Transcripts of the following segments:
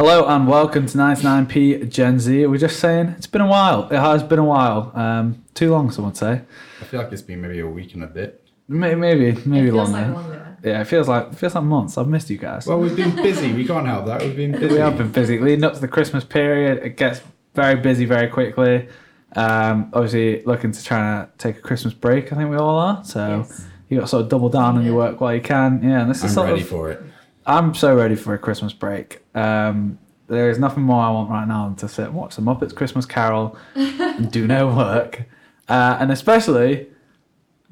Hello and welcome to 99p Gen Z. We're just saying it's been a while. It has been a while. Um, too long, some would say. I feel like it's been maybe a week and a bit. Maybe, maybe, maybe it feels longer. like longer. Yeah, it feels like it feels like months. I've missed you guys. Well, we've been busy. We can't help that. We've been busy. we have been busy leading up to the Christmas period. It gets very busy very quickly. Um, obviously, looking to try to take a Christmas break. I think we all are. So Yes. you got to sort of double down on your work while you can. Yeah, and this is I'm sort ready of. for it. I'm so ready for a Christmas break. Um, there is nothing more I want right now than to sit and watch the Muppets Christmas Carol and do no work. Uh, and especially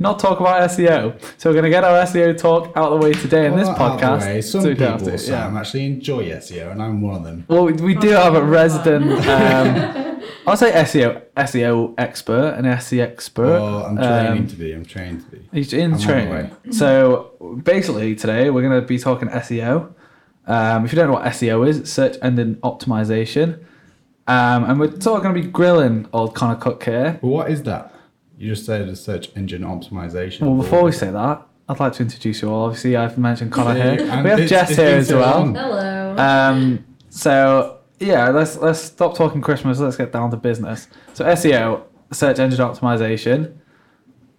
not talk about SEO. So we're going to get our SEO talk out of the way today in Well, this not out of the podcast. way. Some so people, Sam, actually enjoy SEO, and I'm one of them. Well, we, we do have a resident, um, I'll say SEO SEO expert, an SEO expert. Well, I'm training Um, to be. I'm trained to be. He's in I'm training. So basically, today we're going to be talking SEO. Um, if you don't know what SEO is, it's search engine optimization. Um, and we're sort of going to be grilling old Connor Cook here. But what is that? You just said a search engine optimization. Well, before we say that, I'd like to introduce you all. Obviously, I've mentioned Connor here. We have Jess here as well. Hello. Um, so yeah, let's let's stop talking Christmas. Let's get down to business. So SEO, search engine optimization.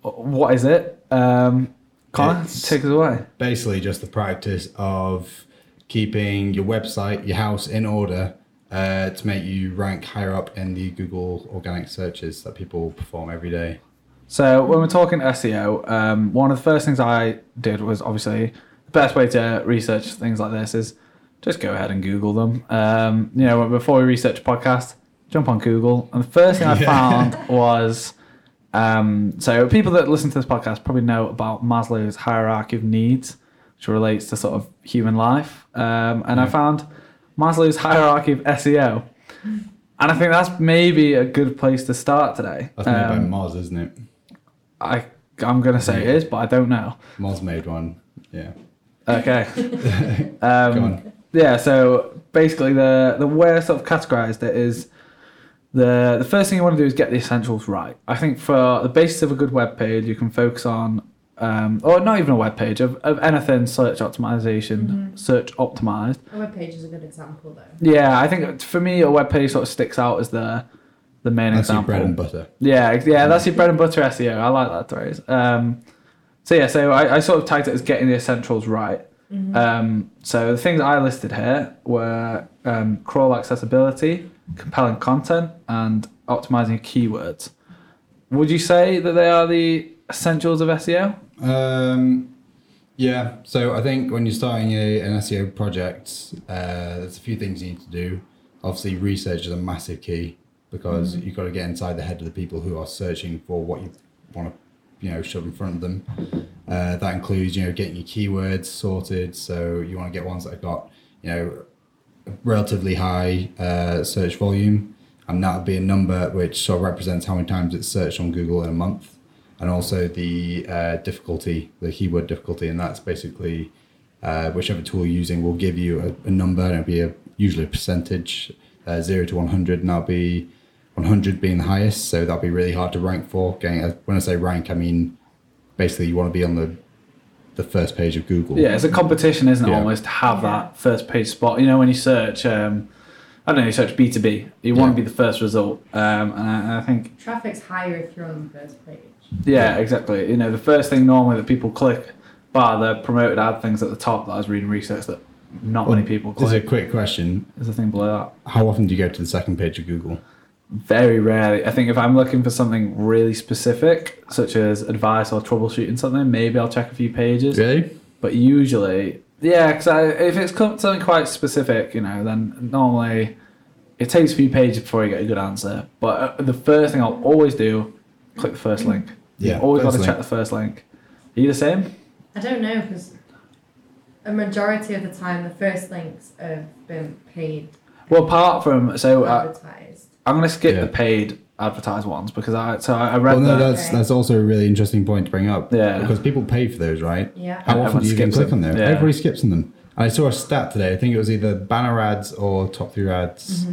What is it? Um, Connor, take us away. Basically, just the practice of keeping your website, your house in order uh, to make you rank higher up in the Google organic searches that people perform every day. So when we're talking SEO, um, one of the first things I did was obviously the best way to research things like this is just go ahead and Google them. Um, you know, before we research a podcast, jump on Google, and the first thing I found was um, so people that listen to this podcast probably know about Maslow's hierarchy of needs, which relates to sort of human life. Um, and I found Maslow's hierarchy of SEO. And I think that's maybe a good place to start today. That's made by Um, Moz, isn't it? I I'm gonna say it is, but I don't know. Moz made one. Yeah. Okay. Go Um, on. Yeah. So basically, the the way I sort of categorized it is the the first thing you want to do is get the essentials right. I think for the basis of a good web page, you can focus on. Um, or not even a web page of, of anything search optimization, search optimized. a web page is a good example, though. Yeah, I think for me a web page sort of sticks out as the the main That's your example. bread and butter. Yeah, yeah, that's your bread and butter SEO. I like that phrase. Um, so yeah, so I, I sort of tagged it as getting the essentials right. Um, so the things I listed here were um, crawl accessibility, compelling content, and optimizing keywords. Would you say that they are the essentials of SEO? Um, yeah, so I think when you're starting a, an SEO project, uh, there's a few things you need to do. Obviously, research is a massive key because you've got to get inside the head of the people who are searching for what you want to, you know, shove in front of them. Uh, that includes, you know, getting your keywords sorted. So you want to get ones that have got, you know, relatively high uh, search volume, and that would be a number which sort of represents how many times it's searched on Google in a month, and also the uh, difficulty, the keyword difficulty, and that's basically uh, whichever tool you're using will give you a, a number, and it'll be a usually a percentage, uh, zero to one hundred, and that'll be 100 being the highest, so that'll be really hard to rank for. Getting when I say rank, I mean basically you want to be on the the first page of Google. Yeah, it's a competition, isn't it? Yeah. Almost to have that first page spot. You know, when you search, um, I don't know, you search B two B, you want Yeah. to be the first result. Um, and I, and I think Traffic's higher if you're on the first page. Yeah, exactly. You know, the first thing normally that people click, bar the promoted ad things at the top that I was reading research that not Well, many people There's a quick question: There's a thing below that. How often do you go to the second page of Google? Very rarely. I think if I'm looking for something really specific, such as advice or troubleshooting something, maybe I'll check a few pages. Really? But usually, yeah, because if it's something quite specific, you know, then normally it takes a few pages before you get a good answer. But uh, the first thing I'll always do, click the first link. Yeah, always got first to check the first link. Are you the same? I don't know because a majority of the time the first links have been paid Well, apart from so uh, advertised. I'm gonna skip Yeah. the paid advertised ones because I so I I read Well, no, that. that's Okay. that's also a really interesting point to bring up. Yeah. Because people pay for those, right? Yeah. How And often do you everyone even skips click on them. there? Yeah. Everybody skips on them. I saw a stat today. I think it was either banner ads or top three ads.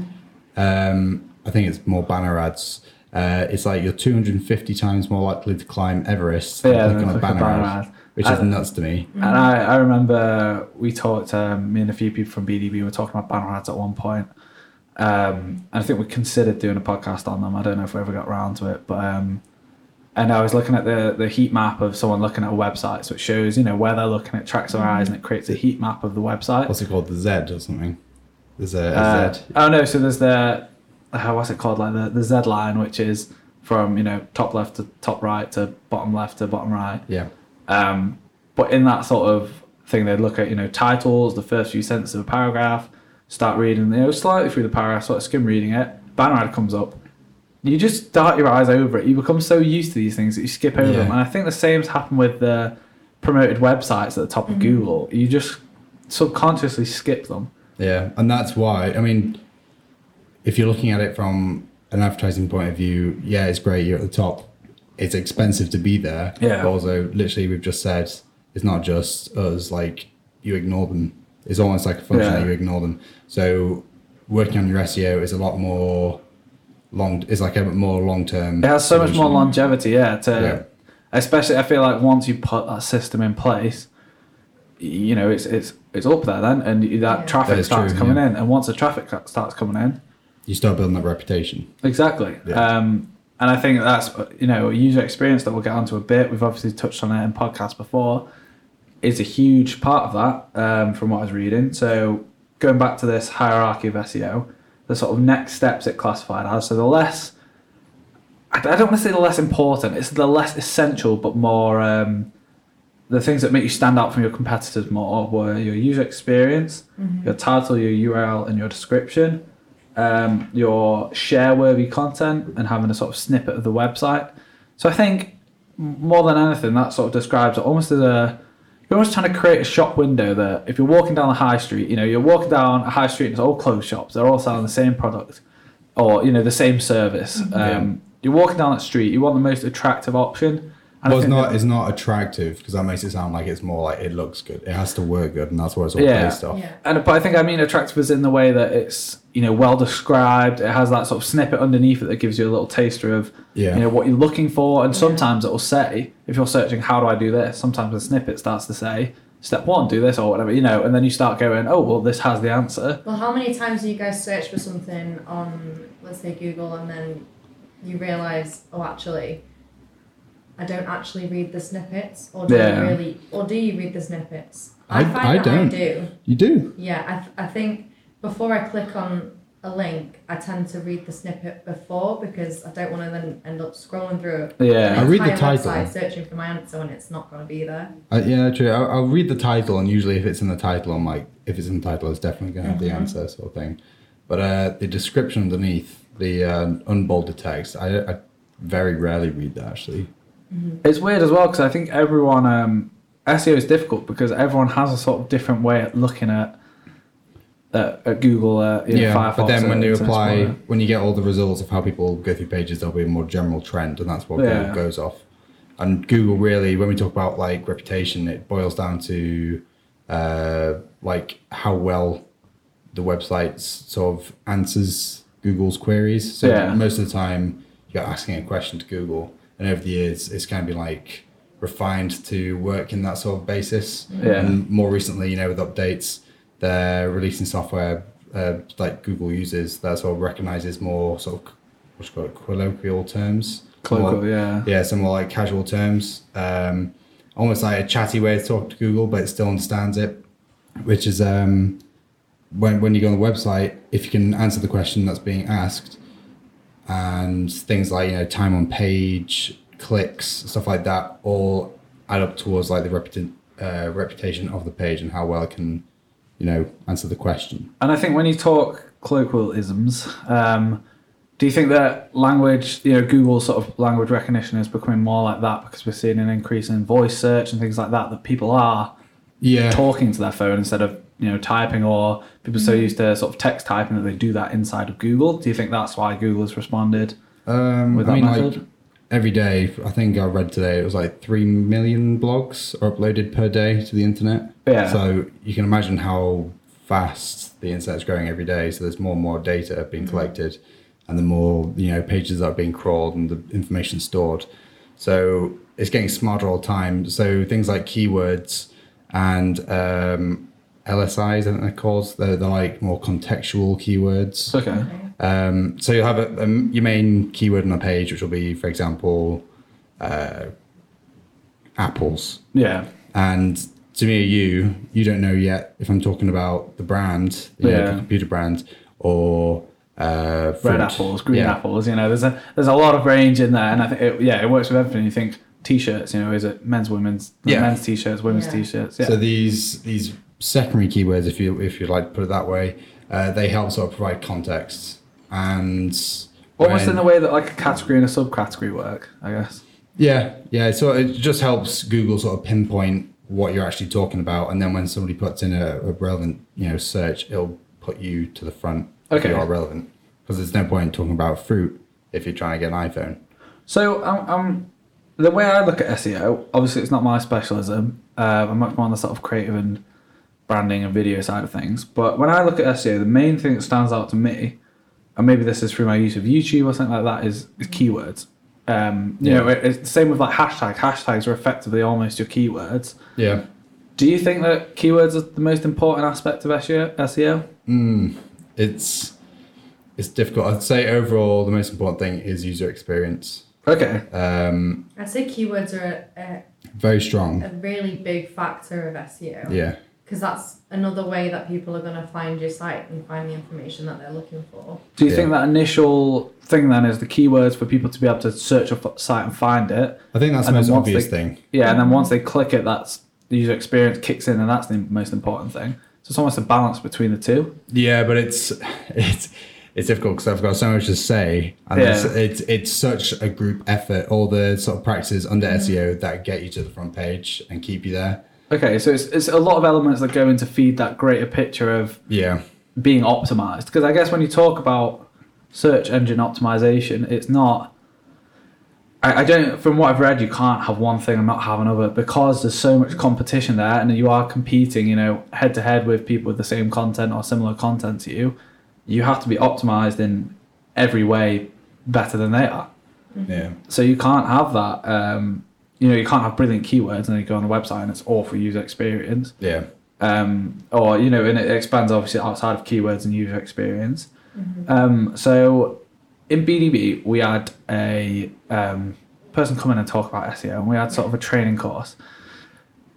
Um, I think it's more banner ads. Uh, it's like you're 250 times more likely to climb Everest than yeah, click on a click a banner, banner ad. ad. which is I- nuts to me. And I, I remember we talked, um, me and a few people from BDB were talking about banner ads at one point. Um, and I think we considered doing a podcast on them. I don't know if we ever got around to it, but um, and I was looking at the the heat map of someone looking at a website, so it shows you know where they're looking, it tracks their eyes, and it creates a heat map of the website. What's it called? The Z or something? There's a, a Uh, Z. oh no, so there's the uh, what's it called like the the Z line, which is from you know top left to top right to bottom left to bottom right. Yeah. Um, but in that sort of thing, they'd look at you know titles, the first few sentences of a paragraph, start reading you know slightly through the paragraph, sort of skim reading it. Banner ad comes up. You just dart your eyes over it. You become so used to these things that you skip over Yeah. them. And I think the same's happened with the promoted websites at the top of mm-hmm. Google. You just subconsciously skip them. Yeah, and that's why. I mean, if you're looking at it from an advertising point of view, yeah, it's great. You're at the top. It's expensive to be there. Yeah. But also, literally, we've just said it's not just us. Like you ignore them. It's almost like a function Yeah. that you ignore them. So working on your SEO is a lot more long. It's like a more long term. It has so much more longevity, yeah. To Yeah. especially, I feel like once you put that system in place, you know, it's it's it's up there then, and that Yeah. traffic That is starts true, coming yeah. in, and once the traffic starts coming in, You start building that reputation. exactly. Yeah. Um, and I think that's you know user experience that we'll get onto a bit. We've obviously touched on it in podcasts before. Is a huge part of that um, from what I was reading. So going back to this hierarchy of SEO, the sort of next steps it classified as. So the less I don't want to say the less important. It's the less essential, but more um, the things that make you stand out from your competitors more were your user experience, your title, your URL, and your description, um, your share-worthy content, and having a sort of snippet of the website. So I think more than anything, that sort of describes it almost as a you're almost trying to create a shop window that if you're walking down the high street, you know, you're walking down a high street and it's all clothes shops, they're all selling the same product or, you know, the same service. Um, You're walking down that street, you want the most attractive option. And Well, it's not. It's not attractive because that makes it sound like it's more like it looks good. It has to work good, and that's what it's all Yeah. based off. Yeah. And but I think I mean attractive is in the way that it's you know well described. It has that sort of snippet underneath it that gives you a little taster of Yeah. you know what you're looking for. And sometimes it will say if you're searching how do I do this. Sometimes the snippet starts to say step one do this or whatever you know, and then you start going oh well this has the answer. Well, how many times do you guys search for something on, let's say, Google, and then you realise, oh, actually, I don't actually read the snippets, or do Yeah. you really, or do you read the snippets? I- find I that don't. I do. You do. Yeah, I, th- I think before I click on a link, I tend to read the snippet before because I don't want to then end up scrolling through it. Yeah. I read the entire title. website searching for my answer and it's not going to be there. Uh, yeah, true. I'll, I'll read the title, and usually, if it's in the title, I'm like, if it's in the title, it's definitely going to have the Mhm. answer, sort of thing. But uh, the description underneath, the uh, unbolded text, I, I very rarely read that actually. It's weird as well because I think everyone um, SEO is difficult because everyone has a sort of different way at looking at at, at Google. Uh, know, Firefox, but then when uh, you apply, Explorer. when you get all the results of how people go through pages, there'll be a more general trend, and that's what Yeah. Google goes off. And Google really, when we talk about like reputation, it boils down to uh, like how well the website sort of answers Google's queries. So Yeah. most of the time, you're asking a question to Google, and over the years, it's kind of been like refined to work in that sort of basis. Yeah. And more recently, you know, with updates, they're releasing software uh, like Google uses that sort of recognizes more sort of what's called colloquial terms. Colloquial, More- yeah. yeah, some more like casual terms. Um, almost like a chatty way to talk to Google, but it still understands it. Which is um, when when you go on the website, if you can answer the question that's being asked, and things like you know time on page, clicks, stuff like that, all add up towards like the reputa- uh, reputation of the page and how well it can, you know, answer the question. And I think when you talk colloquialisms, um, do you think that language, you know, Google sort of language recognition is becoming more like that because we're seeing an increase in voice search and things like that, that people are Yeah, talking to their phone instead of, you know, typing or people are so used to sort of text typing that they do that inside of Google? Do you think that's why Google has responded um, with I mean, method? like every day, I think I read today it was like three million blogs are uploaded per day to the internet. Yeah. So you can imagine how fast the internet's growing every day. So there's more and more data being collected, and the more you know pages that are being crawled and the information stored. So it's getting smarter all the time. So things like keywords and um, LSIs, I think they're called. They're, they're like more contextual keywords. Okay. Okay. Um, so you'll have a, um, your main keyword on a page, which will be, for example, uh, apples. Yeah. And to me or you, you don't know yet if I'm talking about the brand, you know, Yeah. the computer brand, or uh, Red fruit. apples, green Yeah. apples. You know, there's a there's a lot of range in there, and I think it, yeah, it works with everything. You think t-shirts, you know, is it men's, women's, Yeah. men's t-shirts, women's Yeah. t-shirts. Yeah. So these these secondary keywords, if you if you like to put it that way, uh, they help sort of provide context and Almost when- in the way that like a category and a subcategory work, I guess. Yeah, yeah. So it just helps Google sort of pinpoint what you're actually talking about, and then when somebody puts in a, a relevant, you know, search, it'll put you to the front Okay. if you are relevant. Because there's no point in talking about fruit if you're trying to get an iPhone. So um, um, the way I look at SEO, obviously it's not my specialism. Uh, I'm much more on the sort of creative and branding and video side of things. But when I look at SEO, the main thing that stands out to me, and maybe this is through my use of YouTube or something like that, is, is keywords. Um, you Yeah. know, it, it's the same with like hashtags. Hashtags are effectively almost your keywords. Yeah. Do you think that keywords are the most important aspect of SEO? SEO? Mm, it's it's difficult. I'd say overall the most important thing is user experience. Okay. Um, I'd say keywords are a, very strong. a really big factor of SEO. Yeah. Because that's another way that people are going to find your site and find the information that they're looking for. Do you Yeah. think that initial thing then is the keywords for people to be able to search a f- site and find it? I think that's the And then most obvious they- thing. Yeah, and then once they click it, that's the user experience kicks in, and that's the most important thing. So it's almost a balance between the two. Yeah, but it's it's it's difficult because I've got so much to say, and Yeah. it's, it's it's such a group effort. All the sort of practices under mm-hmm. SEO that get you to the front page and keep you there. Okay, so it's, it's a lot of elements that go into feed that greater picture of Yeah, being optimized. Because I guess when you talk about search engine optimization, it's not. I, I don't. From what I've read, you can't have one thing and not have another because there's so much competition there, and you are competing, you know, head to head with people with the same content or similar content to you. You have to be optimized in every way better than they are. yeah, So you can't have that. Um, you know, you can't have brilliant keywords and then you go on a website and it's awful user experience. yeah, Um, or you know, and it expands obviously outside of keywords and user experience. Um, so in BDB we had a um, person come in and talk about SEO, and we had sort of a training course.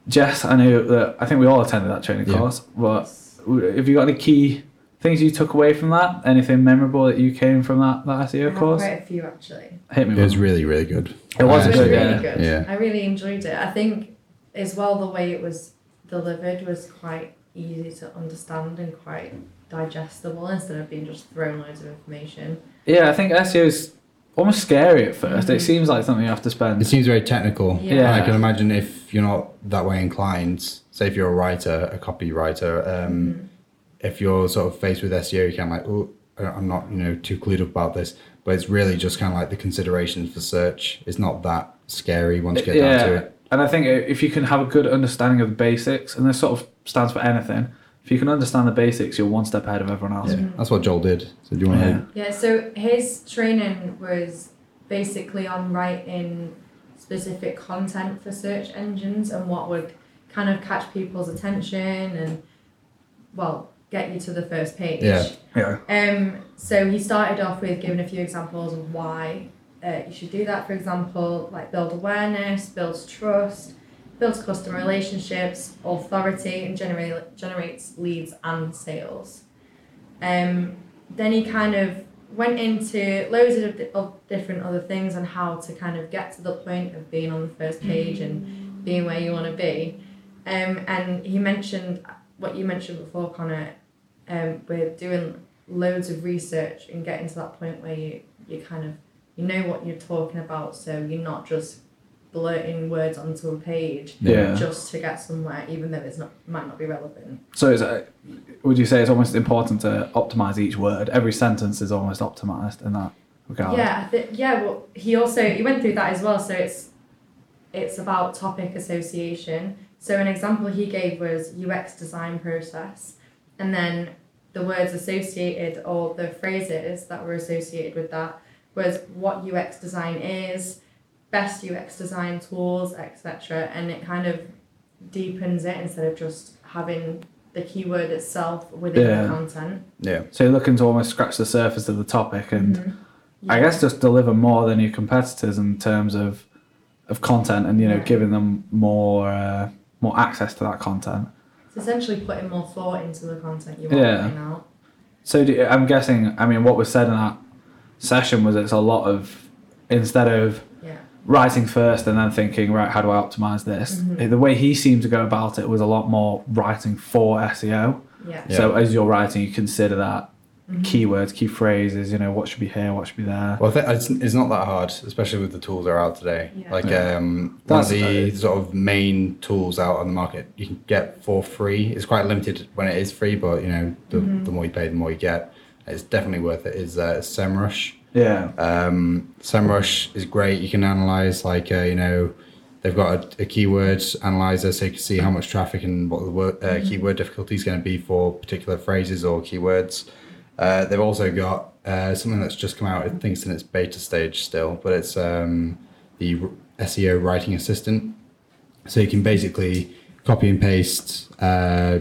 Jess, I know that I think we all attended that training Yeah. course, but w- have you got any key things you took away from that? Anything memorable that you came from that that SEO have course? quite a few actually. Hit me. it was with really really good. It was It was good, really yeah. good. Yeah. I really enjoyed it. I think as well the way it was delivered was quite easy to understand and quite digestible instead of being just thrown loads of information. Yeah, I think SEO is almost scary at 1st It Mhm. seems like something you have to spend. It seems very technical. Yeah. Yeah. And I can imagine if you're not that way inclined, say if you're a writer, a copywriter, um, Mhm. If you're sort of faced with SEO, you can like, oh, I'm not, you know, too clued up about this. But it's really just kind of like the considerations for search. It's not that scary once you get down to yeah, it. and I think if you can have a good understanding of the basics, and this sort of stands for anything, if you can understand the basics, you're one step ahead of everyone else. Yeah. That's what Joel did. So do you want Yeah. to? Yeah, so his training was basically on writing specific content for search engines and what would kind of catch people's attention and, well, get you to the first page. Yeah. Yeah. Um, so he started off with giving a few examples of why uh, you should do that. For example, like build awareness, builds trust, builds customer relationships, authority, and generate, generates leads and sales. Um, then he kind of went into loads of, of different other things on how to kind of get to the point of being on the first page and being where you want to be. Um, and he mentioned what you mentioned before, Connor. Um, we're doing loads of research and getting to that point where you you kind of you know what you're talking about, so you're not just blurting words onto a page Yeah. just to get somewhere, even though it's not might not be relevant. So is it, would you say it's almost important to optimize each word? Every sentence is almost optimized in that regard. Yeah, I thi- yeah. Well, he also he went through that as well. So it's it's about topic association. So an example he gave was UX design process, and then the words associated or the phrases that were associated with that was what UX design is, best UX design tools, etc. And it kind of deepens it instead of just having the keyword itself within Yeah. the content. Yeah. So you're looking to almost scratch the surface of the topic and Mhm. I guess just deliver more than your competitors in terms of of content and you know Yeah. giving them more uh, more access to that content. It's essentially putting more thought into the content you are Yeah. putting out. So do, I'm guessing. I mean, what was said in that session was it's a lot of instead of Yeah. writing first and then thinking right how do I optimize this. Mhm. The way he seemed to go about it was a lot more writing for SEO. Yeah. So as you're writing, you consider that Mhm. keywords, key phrases. You know what should be here, what should be there. Well, I think it's, it's not that hard, especially with the tools that are out today. Yeah. Like Yeah. um, one of That's- the sort of main tools out on the market you can get for free. It's quite limited when it is free, but you know the, Mhm. the more you pay, the more you get. It's definitely worth it. Is uh, SEMrush. Yeah. Um, SEMrush is great. You can analyze like uh, you know they've got a, a keyword analyzer, so you can see how much traffic and what the word, uh, keyword difficulty is going to be for particular phrases or keywords. Uh, they've also got uh, something that's just come out. I think it's in its beta stage still, but it's um, the SEO writing assistant. So you can basically copy and paste uh,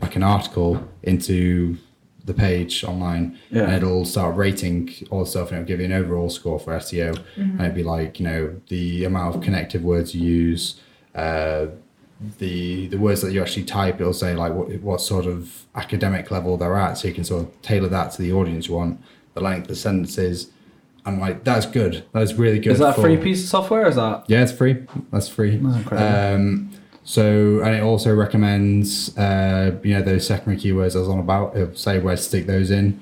like an article into the page online, Yeah. and it'll start rating all the stuff, and it'll give you an overall score for SEO. And it'd be like you know the amount of connective words you use. Uh, the the words that you actually type, it'll say like what what sort of academic level they're at, so you can sort of tailor that to the audience you want. The length of sentences, and like that's good. That's really good. Is that a for- free piece of software? Or is that Yeah, it's free. That's free. Incredible. Um, so and it also recommends uh, you know those secondary keywords I was on about. It'll say where to stick those in,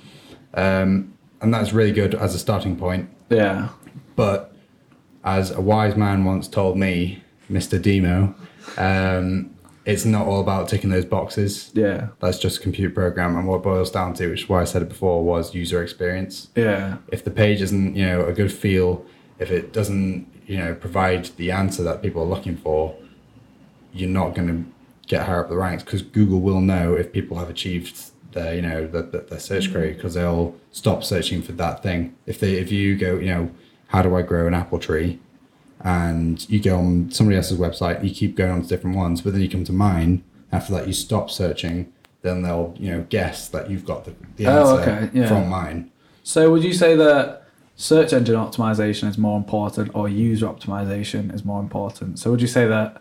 um, and that's really good as a starting point. yeah? But as a wise man once told me, Mr. Demo, um, it's not all about ticking those boxes. Yeah. That's just a computer program, and what it boils down to, which is why I said it before, was user experience. Yeah. If the page isn't, you know, a good feel, if it doesn't, you know, provide the answer that people are looking for, you're not going to get higher up the ranks because Google will know if people have achieved their, you know, the, the, their search query because they'll stop searching for that thing. If they, if you go, you know, how do I grow an apple tree? And you go on somebody else's website, you keep going on to different ones, but then you come to mine. After that, you stop searching. Then they'll, you know, guess that you've got the, the Oh, answer okay, yeah. from mine. So would you say that search engine optimization is more important or user optimization is more important? So would you say that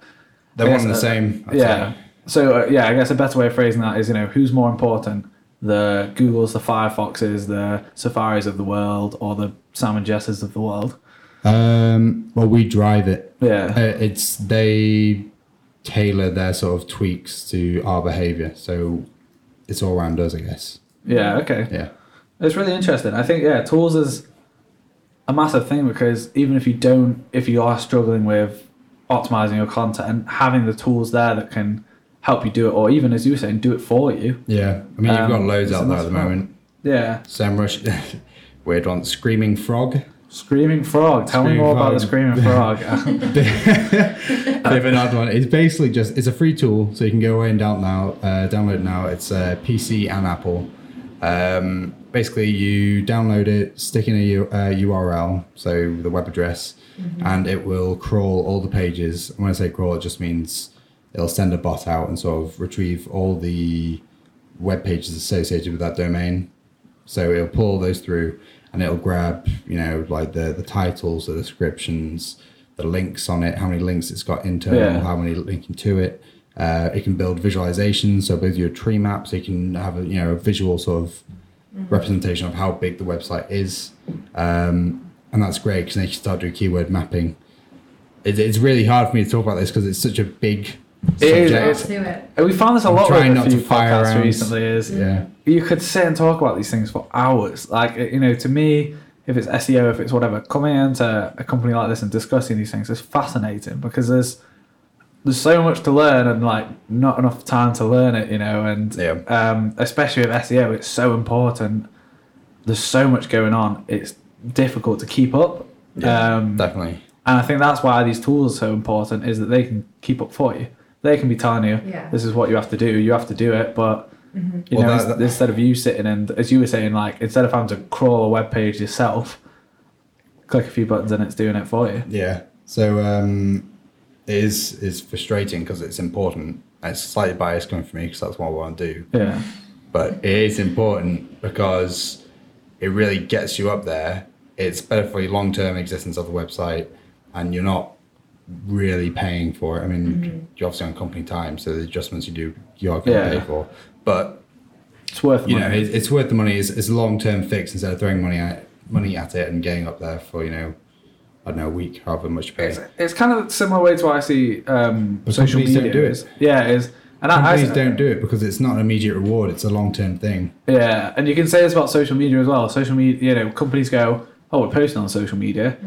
They're one and the uh, same. I'd yeah. say. So uh, yeah, I guess a better way of phrasing that is you know who's more important, the Googles, the Firefoxes, the Safaris of the world, or the Sam and Jesses of the world. Um, well, we drive it. Yeah. Uh, it's they tailor their sort of tweaks to our behavior, so it's all around us, I guess. Yeah. Okay. Yeah. It's really interesting. I think yeah, tools is a massive thing because even if you don't, if you are struggling with optimizing your content, and having the tools there that can help you do it, or even as you were saying, do it for you. Yeah. I mean, you've got Um, loads out there at the moment. Yeah. SEMrush, weird one. Screaming Frog. Screaming frog. Tell me Screaming more about the screaming frog. They've another one. It's basically just it's a free tool, so you can go away and download now. Uh, download it now. It's uh, PC and Apple. Um, basically, you download it, stick in a U- uh, URL, so the web address, and it will crawl all the pages. And when I say crawl, it just means it'll send a bot out and sort of retrieve all the web pages associated with that domain. So it'll pull those through and it'll grab, you know, like the, the titles, the descriptions, the links on it, how many links it's got internal, Yeah. how many linking to it. Uh, it can build visualizations, so both your tree map, so you can have a you know a visual sort of representation of how big the website is, um, and that's great because then you can start doing keyword mapping. It, it's really hard for me to talk about this because it's such a big It is, subject. It. And we found this a I'm lot trying with a few to fire podcasts around. recently. Is yeah. you could sit and talk about these things for hours. Like you know, to me, if it's SEO, if it's whatever, coming into a company like this and discussing these things is fascinating because there's there's so much to learn and like not enough time to learn it. You know, and Yeah. um, especially with SEO, it's so important. There's so much going on. It's difficult to keep up. Yeah, um, definitely. and I think that's why these tools are so important is that they can keep up for you. They can be telling you, Yeah. this is what you have to do. You have to do it, but you Well, know, that- that- instead of you sitting and as you were saying, like instead of having to crawl a web page yourself, click a few buttons and it's doing it for you. Yeah. So um, it is is frustrating because it's important. It's slightly biased coming from me because that's what I want to do. Yeah. But it is important because it really gets you up there. It's better for your long term existence of the website, and you're not really paying for it. I mean, you're obviously on company time, so the adjustments you do, you are going to Yeah. pay for. But It's worth the you money. it, it's worth the money. It's, it's a long term fix instead of throwing money at money at it and getting up there for you know, I don't know, a week, however much you pay. It's, it's kind of a similar way to what I see um, But social media don't do it. is. Yeah, it is. And Companies I, don't do it because it's not an immediate reward. It's a long term thing. Yeah, and you can say this about social media as well. Social media, you know, companies go, "Oh, we're posting on social media,"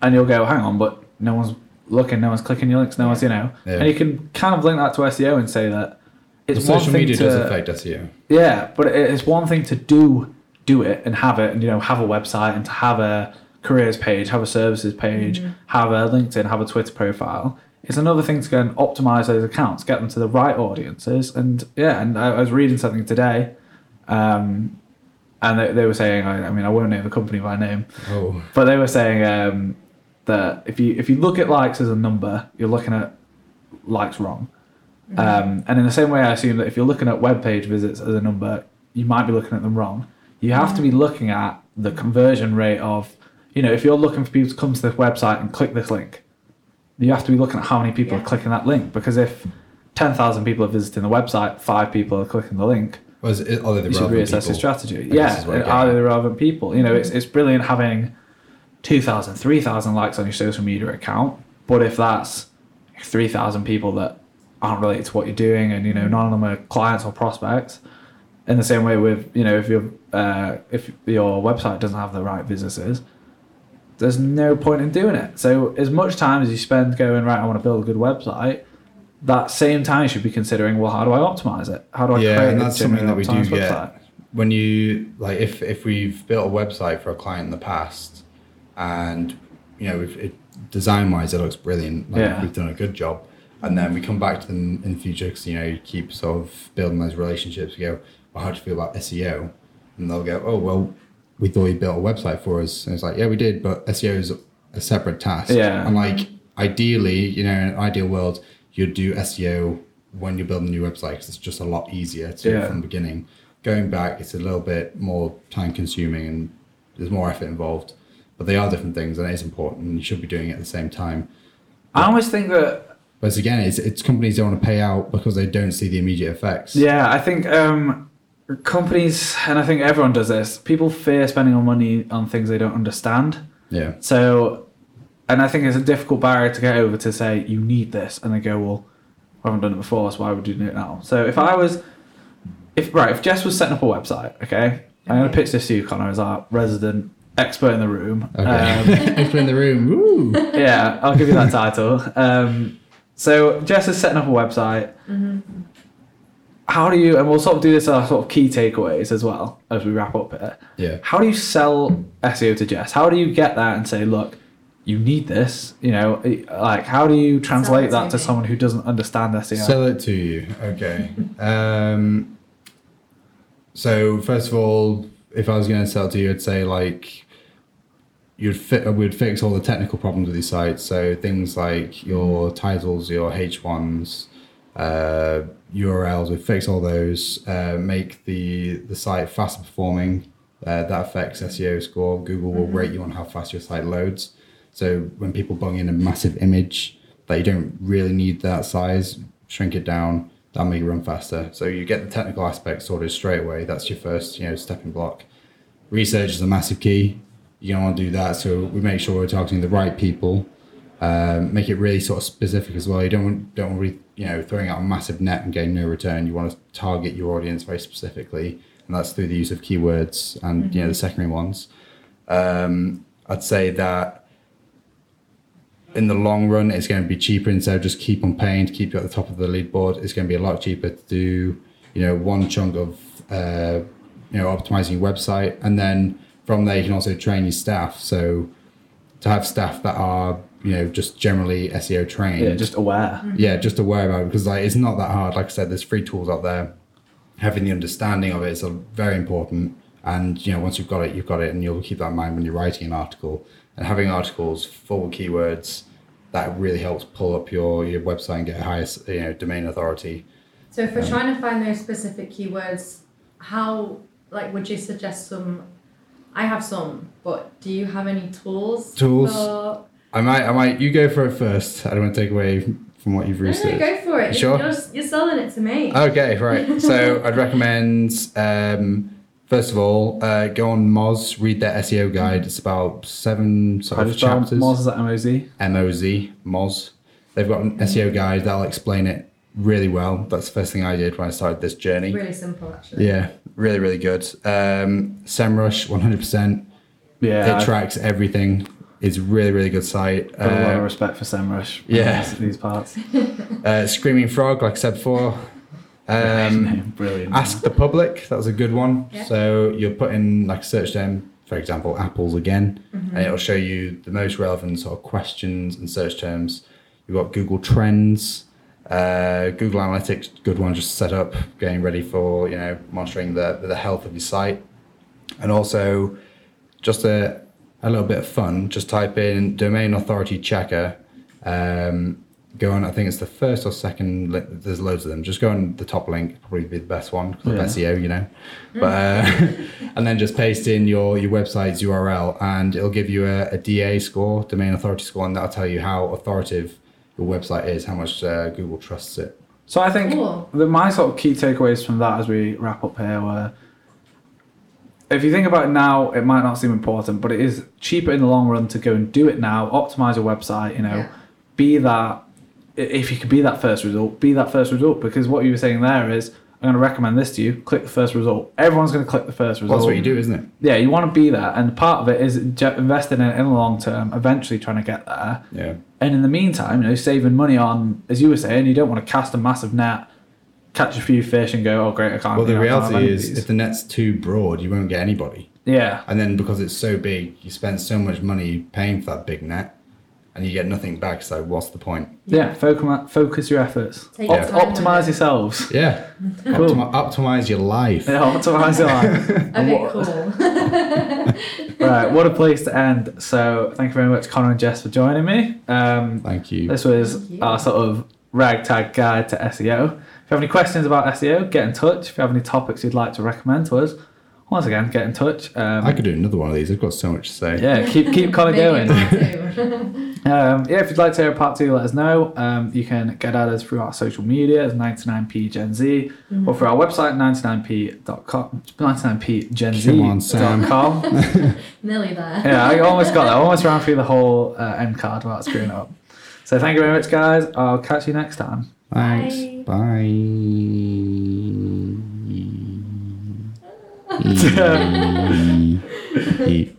and you'll go, "Hang on, but no one's looking, no one's clicking your links, no one's, you know." Yeah. And you can kind of link that to SEO and say that it's Well, one social thing media to does affect SEO. yeah, but it's one thing to do do it and have it, and you know, have a website and to have a careers page, have a services page, have a LinkedIn, have a Twitter profile. It's another thing to go and optimize those accounts, get them to the right audiences, and yeah. And I, I was reading something today, um, and they, they were saying, I, I mean, I won't name the company by name, Oh, but they were saying um, that if you if you look at likes as a number, you're looking at likes wrong. Um, and in the same way, I assume that if you're looking at web page visits as a number, you might be looking at them wrong. You have to be looking at the conversion rate of, you know, if you're looking for people to come to this website and click this link, you have to be looking at how many people Yeah. are clicking that link. Because if 10,000 people are visiting the website, five people are clicking the link, was it, are they the you should relevant reassess people? your strategy. guess Yeah, is what I get are they the relevant people? You know, it's, it's brilliant having 2,000, 3,000 likes on your social media account, but if that's 3,000 people that aren't related to what you're doing and, you know, none of them are clients or prospects, in the same way with, you know, if your uh, if your website doesn't have the right businesses, there's no point in doing it. So as much time as you spend going, right, I want to build a good website, that same time you should be considering, well, how do I optimize it? How do I Yeah, create and that's something that we do optimized get. When you like, if if we've built a website for a client in the past, and you know, if it design wise, it looks brilliant. Like Yeah. we've done a good job, and then we come back to them in the future because you know you keep sort of building those relationships. We go, well, how do you feel about SEO? And they'll go, oh well, we thought you built a website for us. And it's like, yeah, we did, but SEO is a separate task. Yeah. And like, ideally, you know, in an ideal world, you'd do SEO when you're building a new website because it's just a lot easier to Yeah. from the beginning. Going back, it's a little bit more time consuming and there's more effort involved. But they are different things and it is important and you should be doing it at the same time. I always think that But again, it's, it's companies don't want to pay out because they don't see the immediate effects. yeah, I think um, companies and I think everyone does this. People fear spending on money on things they don't understand. Yeah. So, and I think it's a difficult barrier to get over to say you need this, and they go, well, I haven't done it before, so why would you do it now? So if I was, if right, if Jess was setting up a website, okay, I'm gonna pitch this to you, Connor, as our resident expert in the room. Okay. Um, Expert in the room. Woo. yeah, I'll give you that title. Um, so Jess is setting up a website. How do you, and we'll sort of do this as our sort of key takeaways as well as we wrap up here. Yeah. How do you sell SEO to Jess? How do you get that and say, look, you need this? You know, like how do you translate that to to me. someone who doesn't understand SEO? Sell it to you. Okay. um, so first of all, if I was going to sell to you, I'd say like you'd fit. We'd fix all the technical problems with your site. So things like your titles, your H ones, uh, URLs. We'd fix all those. Uh, make the the site faster performing. Uh, that affects SEO score. Google will rate you on how fast your site loads. So when people bung in a massive image that you don't really need that size, shrink it down. That'll make it run faster. So you get the technical aspects sorted straight away. That's your first, you know, stepping block. Research is a massive key. You don't want to do that. So we make sure we're targeting the right people. Um, make it really sort of specific as well. You don't want don't want to be, you know throwing out a massive net and getting no return. You want to target your audience very specifically, and that's through the use of keywords and you know the secondary ones. Um, I'd say that in the long run, it's going to be cheaper instead of just keep on paying to keep you at the top of the leaderboard. It's going to be a lot cheaper to do, you know, one chunk of, uh, you know, optimizing your website, and then from there you can also train your staff. So to have staff that are, you know, just generally SEO trained, yeah, just aware. yeah, just aware about it because like it's not that hard. Like I said, there's free tools out there. Having the understanding of it is very important. And you know, once you've got it, you've got it, and you'll keep that in mind when you're writing an article. And having articles full of keywords that really helps pull up your, your website and get a higher you know domain authority. So if we're Um, trying to find those specific keywords, how like would you suggest some? I have some, but do you have any tools? Tools? For... I might I might you go for it first. I don't want to take away from what you've No, no, researched. go for it. Sure. You're, you're selling it to me. Okay, right. So I'd recommend um, first of all uh, go on Moz, read their SEO guide. It's about seven sort of chapters. Moz is at MOZ. M O Z They've got an SEO guide that'll explain it really well. That's the first thing I did when I started this journey. really simple, actually. Yeah, really, really good. Um, SEMrush, one hundred percent. Yeah, It I've tracks everything. It's really, really good site. got a lot of Uh, respect for SEMrush. yeah. these- these parts. uh, Screaming Frog, like I said before. Um, Brilliant. Ask the public. That was a good one. Yeah. So you'll put in like a search term, for example, apples again, Mm-hmm. and it'll show you the most relevant sort of questions and search terms. You've got Google Trends, uh, Google Analytics, good one just set up, getting ready for you know monitoring the the health of your site, and also just a a little bit of fun. Just type in domain authority checker. Um, go on. I think it's the first or second. li- There's loads of them. Just go on the top link. Probably be the best one 'cause of Yeah. SEO, you know. But uh, and then just paste in your your website's URL, and it'll give you a, a DA score, domain authority score, and that'll tell you how authoritative your website is, how much uh, Google trusts it. So I think Cool. that my sort of key takeaways from that as we wrap up here were if you think about it now, it might not seem important, but it is cheaper in the long run to go and do it now, optimize your website, you know, Yeah. be that i- if you could be that first result, be that first result because what you were saying there is I'm going to recommend this to you, click the first result. Everyone's going to click the first result. Well, that's what you do, isn't it? Yeah, you want to be there, and part of it is investing in it in the long term, eventually trying to get there. Yeah. And in the meantime, you know, saving money on, as you were saying, you don't want to cast a massive net, catch a few fish, and go, oh great, I can't. Well, the know, I can't have reality is, if the net's too broad, you won't get anybody. yeah, And then because it's so big, you spend so much money paying for that big net, and you get nothing back. So what's the point? yeah, focus focus your efforts, Take Op- your optimize yourselves. Yeah, Cool. Optimi- optimize your life. Yeah, optimize your life. Okay, what- cool. right, what a place to end. So, thank you very much, Connor and Jess, for joining me. Um, Thank you. This was you. our sort of ragtag guide to SEO. If you have any questions about SEO, get in touch. If you have any topics you'd like to recommend to us, once again, get in touch. Um, I could do another one of these. I've got so much to say. yeah, keep keep Connor Maybe going. Um, yeah, if you'd like to hear a part two, let us know. Um, you can get at us through our social media as 99p Gen Z or through our website 99p.com, 99pgenz.com. Nearly there. yeah, I almost got that. I almost ran through the whole uh, end card without screwing up. So thank you very much, guys. I'll catch you next time. Thanks. Bye. Bye. Mm. Y,